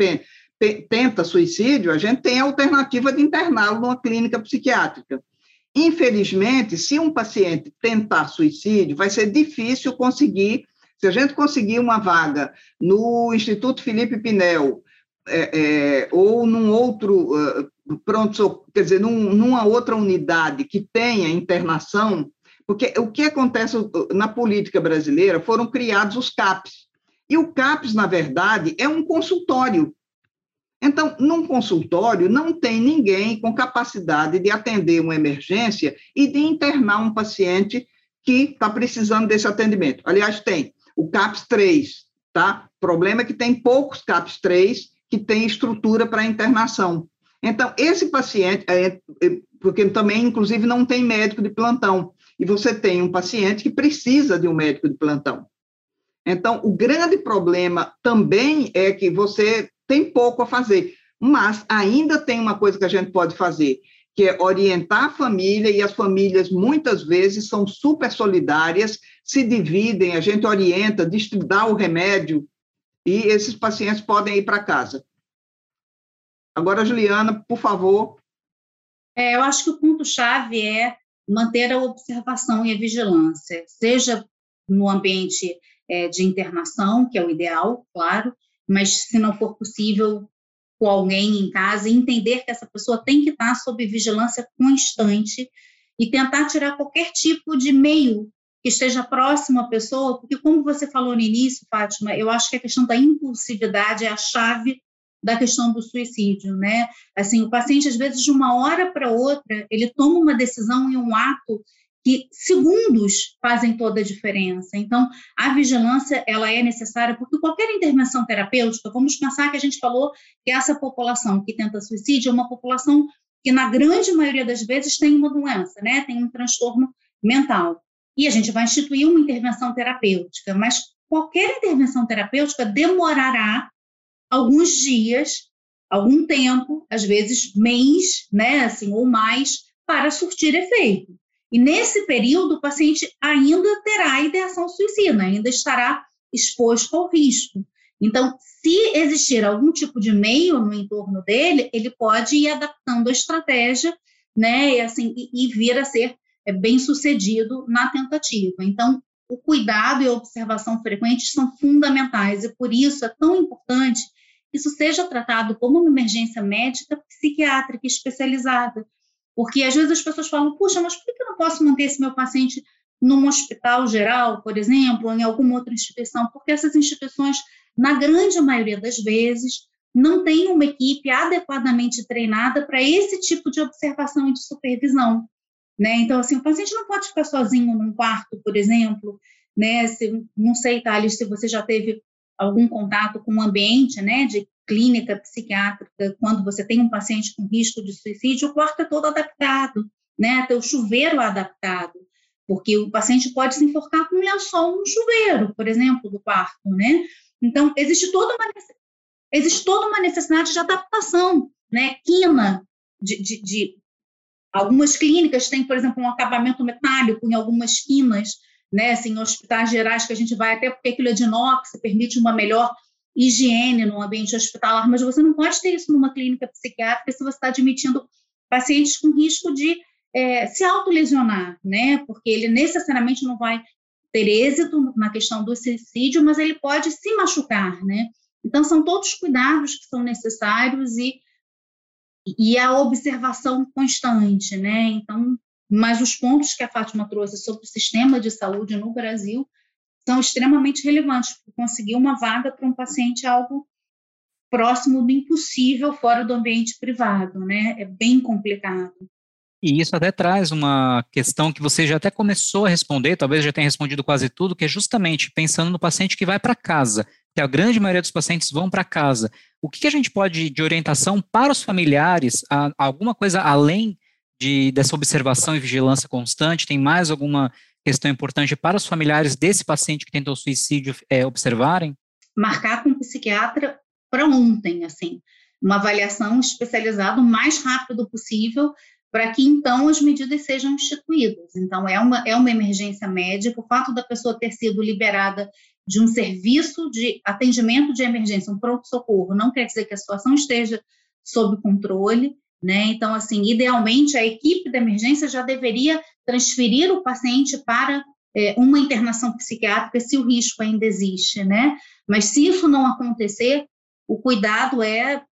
tenta suicídio, a gente tem a alternativa de interná-lo numa clínica psiquiátrica. Infelizmente, se um paciente tentar suicídio, vai ser difícil conseguir se a gente conseguir uma vaga no Instituto Felipe Pinel, é, é, ou num outro uh, pronto, quer dizer, num, numa outra unidade que tenha internação, porque o que acontece na política brasileira foram criados os CAPs. E o CAPS, na verdade, é um consultório. Então, num consultório, não tem ninguém com capacidade de atender uma emergência e de internar um paciente que está precisando desse atendimento. Aliás, tem o CAPS 3, tá? O problema é que tem poucos CAPS 3 que têm estrutura para internação. Então, esse paciente, é, é, porque também, inclusive, não tem médico de plantão, e você tem um paciente que precisa de um médico de plantão. Então, o grande problema também é que você tem pouco a fazer, mas ainda tem uma coisa que a gente pode fazer, que é orientar a família, e as famílias muitas vezes são super solidárias, se dividem, a gente orienta, dá o remédio, e esses pacientes podem ir para casa. Agora, Juliana, por favor. É, eu acho que o ponto-chave é manter a observação e a vigilância, seja no ambiente é, de internação, que é o ideal, claro, mas se não for possível, com alguém em casa, entender que essa pessoa tem que estar sob vigilância constante e tentar tirar qualquer tipo de meio que esteja próximo à pessoa, porque como você falou no início, Fátima, eu acho que a questão da impulsividade é a chave da questão do suicídio, né? Assim, o paciente às vezes de uma hora para outra, ele toma uma decisão e um ato que segundos fazem toda a diferença. Então, a vigilância ela é necessária porque qualquer intervenção terapêutica, vamos pensar que a gente falou que essa população que tenta suicídio é uma população que na grande maioria das vezes tem uma doença, né? Tem um transtorno mental. E a gente vai instituir uma intervenção terapêutica, mas qualquer intervenção terapêutica demorará alguns dias, algum tempo, às vezes mês, né, assim, ou mais, para surtir efeito. E nesse período, o paciente ainda terá ideação suicida, ainda estará exposto ao risco. Então, se existir algum tipo de meio no entorno dele, ele pode ir adaptando a estratégia, né, e, assim, e, e vir a ser bem sucedido na tentativa. Então, o cuidado e a observação frequente são fundamentais, e por isso é tão importante que isso seja tratado como uma emergência médica psiquiátrica especializada, porque às vezes as pessoas falam, puxa, mas por que eu não posso manter esse meu paciente num hospital geral, por exemplo, ou em alguma outra instituição? Porque essas instituições, na grande maioria das vezes, não têm uma equipe adequadamente treinada para esse tipo de observação e de supervisão. Né? Então, assim, o paciente não pode ficar sozinho num quarto, por exemplo, né? Se, não sei, Thales, se você já teve algum contato com o ambiente, né, de clínica psiquiátrica, quando você tem um paciente com risco de suicídio, o quarto é todo adaptado, né? Até o chuveiro é adaptado, porque o paciente pode se enforcar com um lençol no chuveiro, por exemplo, do quarto, né? Então, existe toda uma, existe toda uma necessidade de adaptação, né? Quina, de, de, de algumas clínicas têm, por exemplo, um acabamento metálico em algumas quinas, né? Assim, hospitais gerais que a gente vai até porque aquilo é de inox, permite uma melhor higiene no ambiente hospitalar, mas você não pode ter isso numa clínica psiquiátrica se você está admitindo pacientes com risco de é, se autolesionar, né? Porque ele necessariamente não vai ter êxito na questão do suicídio, mas ele pode se machucar, né? Então, são todos cuidados que são necessários e, e a observação constante, né? Então, mas os pontos que a Fátima trouxe sobre o sistema de saúde no Brasil são extremamente relevantes, porque conseguir uma vaga para um paciente é algo próximo do impossível fora do ambiente privado, né? É bem complicado. E isso até traz uma questão que você já até começou a responder, talvez já tenha respondido quase tudo, que é justamente pensando no paciente que vai para casa, que a grande maioria dos pacientes vão para casa. O que, que, a gente pode de orientação para os familiares, a, alguma coisa além de, dessa observação e vigilância constante? Tem mais alguma questão importante para os familiares desse paciente que tentou suicídio é, observarem? Marcar com o psiquiatra para ontem, assim, uma avaliação especializada o mais rápido possível para que então as medidas sejam instituídas. Então, é uma, é uma emergência médica, o fato da pessoa ter sido liberada de um serviço de atendimento de emergência, um pronto-socorro, não quer dizer que a situação esteja sob controle, né? Então, assim, idealmente a equipe da emergência já deveria transferir o paciente para é, uma internação psiquiátrica se o risco ainda existe, né? Mas se isso não acontecer, o cuidado é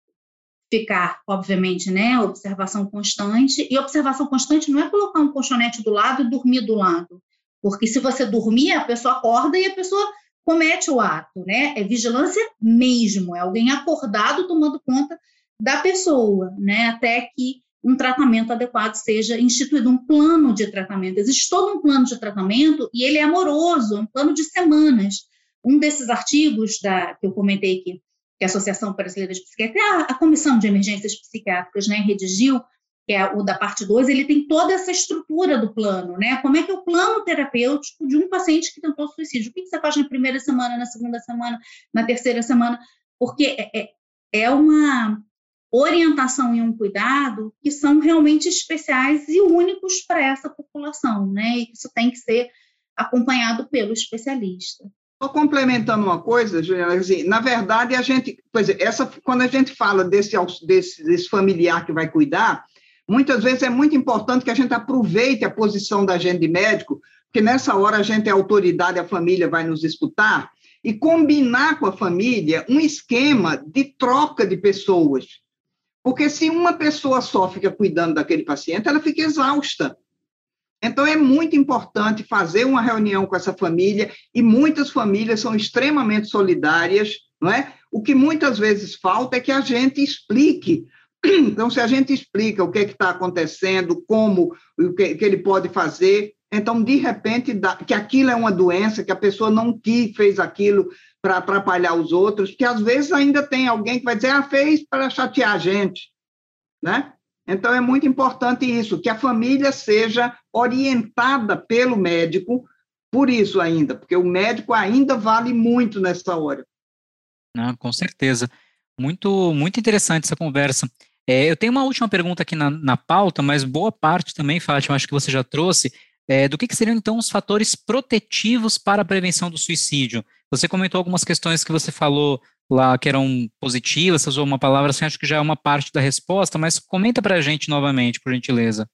ficar, obviamente, né, observação constante, e observação constante não é colocar um colchonete do lado e dormir do lado, porque se você dormir, a pessoa acorda e a pessoa comete o ato, né, é vigilância mesmo, é alguém acordado tomando conta da pessoa, né, até que um tratamento adequado seja instituído, um plano de tratamento. Existe todo um plano de tratamento e ele é amoroso, um plano de semanas. Um desses artigos da, que eu comentei aqui, que a Associação Brasileira de Psiquiatria, a, a Comissão de Emergências Psiquiátricas, né, redigiu, que é o da parte 2, ele tem toda essa estrutura do plano, né? Como é que é o plano terapêutico de um paciente que tentou suicídio? O que você faz na primeira semana, na segunda semana, na terceira semana? Porque é, é, é uma orientação e um cuidado que são realmente especiais e únicos para essa população, né? E isso tem que ser acompanhado pelo especialista. Só complementando uma coisa, Juliana, assim, na verdade, a gente, pois essa, quando a gente fala desse, desse, desse familiar que vai cuidar, muitas vezes é muito importante que a gente aproveite a posição da gente de médico, porque nessa hora a gente é autoridade, a família vai nos escutar, e combinar com a família um esquema de troca de pessoas. Porque se uma pessoa só fica cuidando daquele paciente, ela fica exausta. Então, é muito importante fazer uma reunião com essa família, e muitas famílias são extremamente solidárias, não é? O que muitas vezes falta é que a gente explique. Então, se a gente explica o que é está acontecendo, como, o que, que, ele pode fazer, então, de repente, dá, que aquilo é uma doença, que a pessoa não quis, fez aquilo para atrapalhar os outros, que às vezes ainda tem alguém que vai dizer, ah, fez para chatear a gente, né? Então, é muito importante isso, que a família seja orientada pelo médico, por isso ainda, porque o médico ainda vale muito nessa hora. Ah, com certeza. Muito, muito interessante essa conversa. É, eu tenho uma última pergunta aqui na, na pauta, mas boa parte também, Fátima, acho que você já trouxe, é, do que, que, seriam então os fatores protetivos para a prevenção do suicídio? Você comentou algumas questões que você falou lá que eram positivas, você usou uma palavra assim, acho que já é uma parte da resposta, mas comenta para a gente novamente, por gentileza.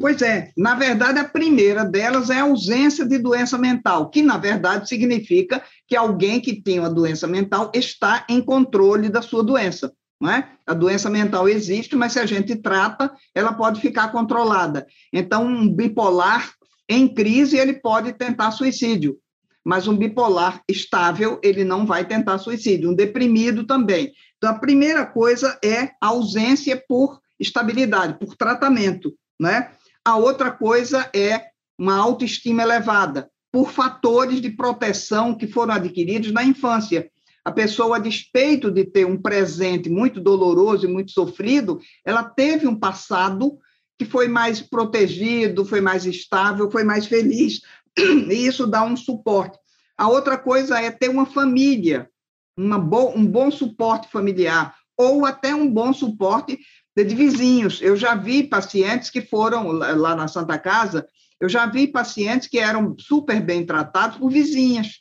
Pois é, na verdade, a primeira delas é a ausência de doença mental, que na verdade significa que alguém que tem uma doença mental está em controle da sua doença. Não é? A doença mental existe, mas se a gente trata, ela pode ficar controlada. Então, um bipolar em crise, ele pode tentar suicídio, mas um bipolar estável, ele não vai tentar suicídio. Um deprimido também. Então, a primeira coisa é a ausência por estabilidade, por tratamento. Né? A outra coisa é uma autoestima elevada, por fatores de proteção que foram adquiridos na infância a pessoa, a despeito de ter um presente muito doloroso e muito sofrido, ela teve um passado que foi mais protegido, foi mais estável, foi mais feliz, e isso dá um suporte. A outra coisa é ter uma família, uma bo um bom suporte familiar, ou até um bom suporte de vizinhos. Eu já vi pacientes que foram lá na Santa Casa, eu já vi pacientes que eram super bem tratados por vizinhas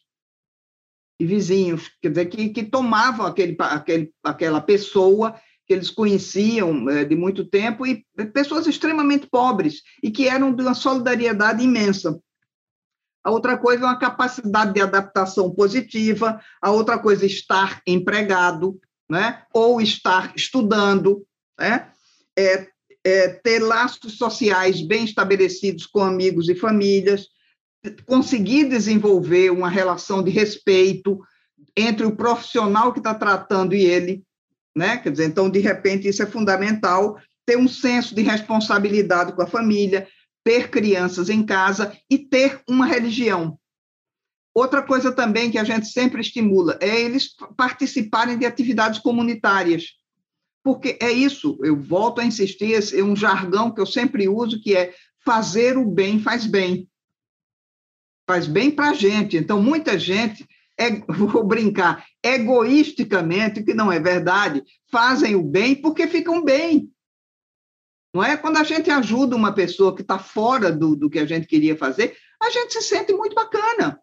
e vizinhos, quer dizer, que, que tomavam aquele, aquele, aquela pessoa que eles conheciam é, de muito tempo e pessoas extremamente pobres e que eram de uma solidariedade imensa. a outra coisa é uma capacidade de adaptação positiva, a outra coisa é estar empregado, né? ou estar estudando, né? é, é, ter laços sociais bem estabelecidos com amigos e famílias, conseguir desenvolver uma relação de respeito entre o profissional que está tratando e ele, né? Quer dizer, então, de repente, isso é fundamental, ter um senso de responsabilidade com a família, ter crianças em casa e ter uma religião. Outra coisa também que a gente sempre estimula é eles participarem de atividades comunitárias. Porque é isso, eu volto a insistir, é um jargão que eu sempre uso, que é fazer o bem faz bem. Faz bem para a gente. Então, muita gente, é, vou brincar, egoisticamente, que não é verdade, fazem o bem porque ficam bem. Não é? Quando a gente ajuda uma pessoa que está fora do, do que a gente queria fazer, a gente se sente muito bacana.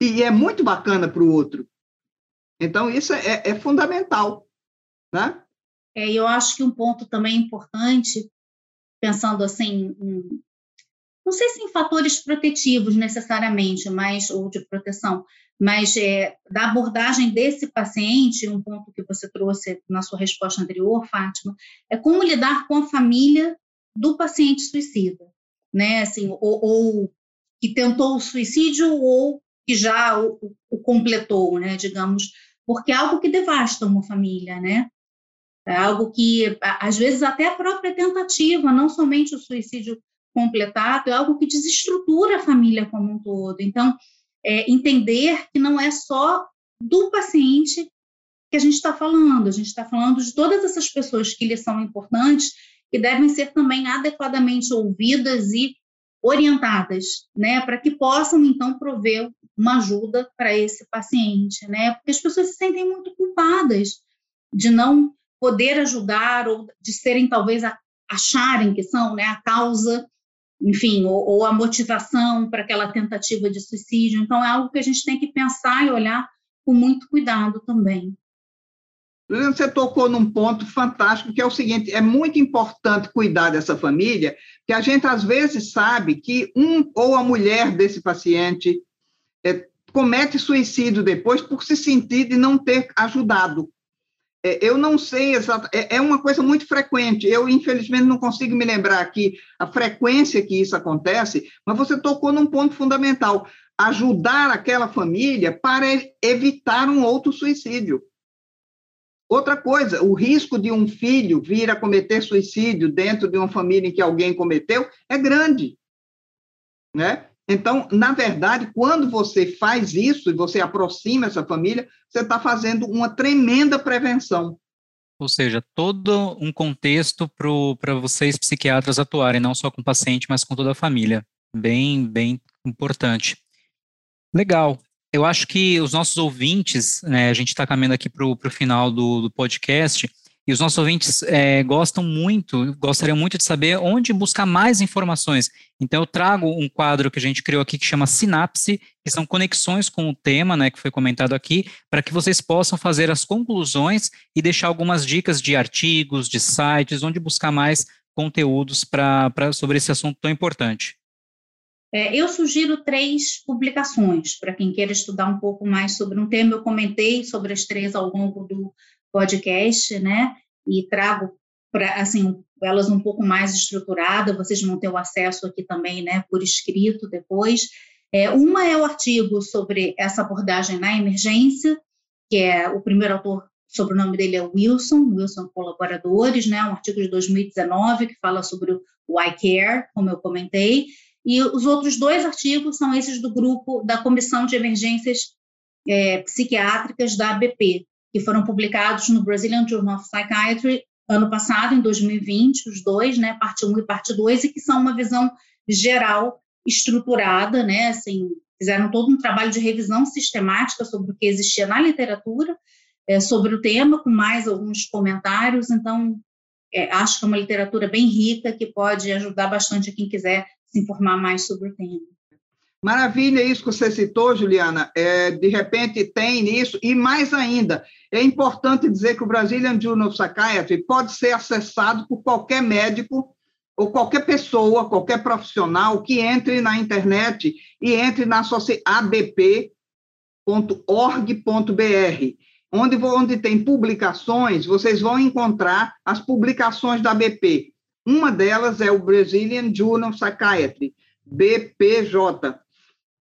E é muito bacana para o outro. Então, isso é, é fundamental. Né? É, eu acho que um ponto também importante, pensando assim, em, não sei se em fatores protetivos necessariamente, mas ou de proteção, mas é, da abordagem desse paciente, um ponto que você trouxe na sua resposta anterior, Fátima, é como lidar com a família do paciente suicida, né? Assim, ou, ou que tentou o suicídio ou que já o, o, completou, né? Digamos, porque é algo que devasta uma família, né? É algo que, às vezes, até a própria tentativa, não somente o suicídio completado, é algo que desestrutura a família como um todo. Então, é, entender que não é só do paciente que a gente está falando, a gente está falando de todas essas pessoas que lhe são importantes e devem ser também adequadamente ouvidas e orientadas, né, para que possam então prover uma ajuda para esse paciente, né, porque as pessoas se sentem muito culpadas de não poder ajudar ou de serem talvez acharem que são, né, a causa enfim, ou, ou a motivação para aquela tentativa de suicídio. Então, é algo que a gente tem que pensar e olhar com muito cuidado também. Você tocou num ponto fantástico, que é o seguinte: é muito importante cuidar dessa família, que a gente às vezes sabe que um ou a mulher desse paciente é, comete suicídio depois por se sentir de não ter ajudado. É, eu não sei exatamente, é, é uma coisa muito frequente. Eu, infelizmente, não consigo me lembrar aqui a frequência que isso acontece, mas você tocou num ponto fundamental: ajudar aquela família para evitar um outro suicídio. Outra coisa, o risco de um filho vir a cometer suicídio dentro de uma família em que alguém cometeu é grande, né? Então, na verdade, quando você faz isso e você aproxima essa família, você está fazendo uma tremenda prevenção. Ou seja, todo um contexto para vocês psiquiatras atuarem, não só com o paciente, mas com toda a família. Bem, bem importante. Legal. Eu acho que os nossos ouvintes, né, a gente está caminhando aqui para o final do, do podcast, e os nossos ouvintes é, gostam muito, gostariam muito de saber onde buscar mais informações. Então, eu trago um quadro que a gente criou aqui que chama Sinapse, que são conexões com o tema, né, que foi comentado aqui, para que vocês possam fazer as conclusões e deixar algumas dicas de artigos, de sites, onde buscar mais conteúdos pra, pra sobre esse assunto tão importante. É, eu sugiro três publicações para quem queira estudar um pouco mais sobre um tema. Eu comentei sobre as três ao longo do, podcast, né? E trago para assim elas um pouco mais estruturadas. Vocês vão ter o acesso aqui também, né? Por escrito depois. É, uma é o artigo sobre essa abordagem na emergência, que é o primeiro autor sobre o nome dele é Wilson, Wilson Colaboradores, né, um artigo de 2019 que fala sobre o I Care, como eu comentei, e os outros dois artigos são esses do grupo da Comissão de Emergências é, Psiquiátricas da ABP, que foram publicados no Brazilian Journal of Psychiatry ano passado, em 2020, os dois, né, parte 1 e parte 2, e que são uma visão geral, estruturada, né, assim, fizeram todo um trabalho de revisão sistemática sobre o que existia na literatura, é, sobre o tema, com mais alguns comentários, então, é, acho que é uma literatura bem rica, que pode ajudar bastante quem quiser se informar mais sobre o tema. Maravilha isso que você citou, Juliana. É, de repente tem nisso, e mais ainda, é importante dizer que o Brazilian Journal of Psychiatry pode ser acessado por qualquer médico ou qualquer pessoa, qualquer profissional que entre na internet e entre na abp.org.br, onde, onde tem publicações, vocês vão encontrar as publicações da BP. Uma delas é o Brazilian Journal of Psychiatry, BPJ,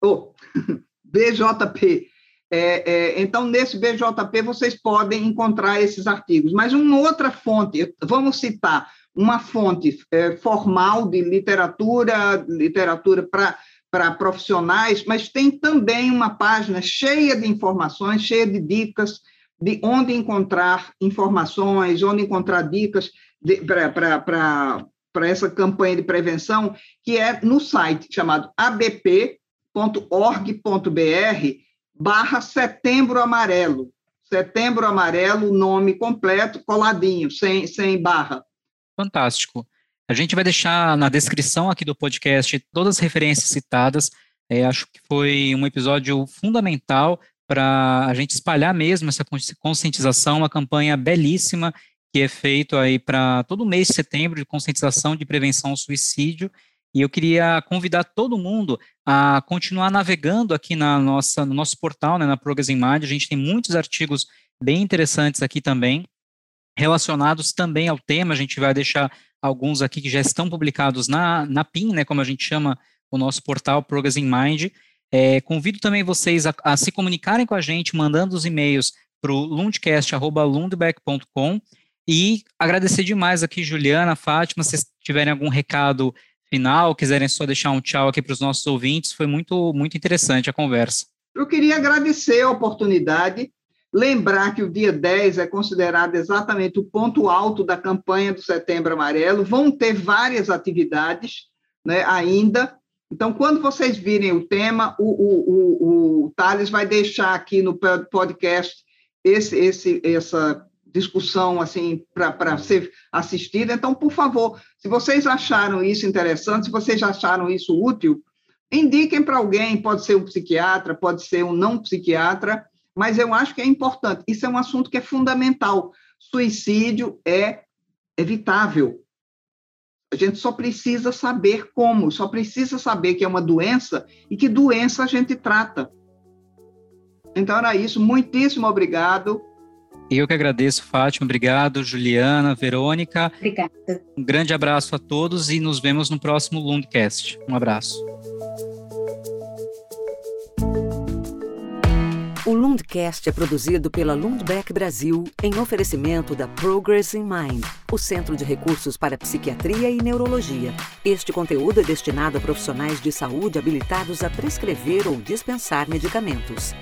oh, BJP. É, é, então, nesse BJP, vocês podem encontrar esses artigos. Mas uma outra fonte, vamos citar uma fonte é, formal de literatura, literatura para profissionais, mas tem também uma página cheia de informações, cheia de dicas de onde encontrar informações, onde encontrar dicas para essa campanha de prevenção, que é no site chamado abp.org.br barra Setembro Amarelo. Setembro Amarelo, nome completo, coladinho, sem, sem barra. Fantástico. A gente vai deixar na descrição aqui do podcast todas as referências citadas. É, acho que foi um episódio fundamental para a gente espalhar mesmo essa conscientização, uma campanha belíssima que é feito aí para todo mês de setembro de conscientização de prevenção ao suicídio. E eu queria convidar todo mundo a continuar navegando aqui na nossa, no nosso portal, né, na Progress in Mind. A gente tem muitos artigos bem interessantes aqui também relacionados também ao tema. A gente vai deixar alguns aqui que já estão publicados na, na PIN, né, como a gente chama o nosso portal Progress in Mind. É, convido também vocês a, a, se comunicarem com a gente, mandando os e-mails para o lundcast.lundbeck.com e agradecer demais aqui, Juliana, Fátima, se vocês tiverem algum recado final, quiserem só deixar um tchau aqui para os nossos ouvintes, foi muito, muito interessante a conversa. Eu queria agradecer a oportunidade Lembrar que o dia 10 é considerado exatamente o ponto alto da campanha do Setembro Amarelo. Vão ter várias atividades né, ainda. Então, quando vocês virem o tema, o, o, o, o Thales vai deixar aqui no podcast esse, esse, essa discussão assim para ser assistida. Então, por favor, se vocês acharam isso interessante, se vocês acharam isso útil, indiquem para alguém, pode ser um psiquiatra, pode ser um não psiquiatra, mas eu acho que é importante. Isso é um assunto que é fundamental. Suicídio é evitável. A gente só precisa saber como, só precisa saber que é uma doença e que doença a gente trata. Então era isso. Muitíssimo obrigado. Eu que agradeço, Fátima. Obrigado, Juliana, Verônica. Obrigada. Um grande abraço a todos e nos vemos no próximo Lundcast. Um abraço. O Lundcast é produzido pela Lundbeck Brasil em oferecimento da Progress in Mind, o Centro de Recursos para Psiquiatria e Neurologia. Este conteúdo é destinado a profissionais de saúde habilitados a prescrever ou dispensar medicamentos.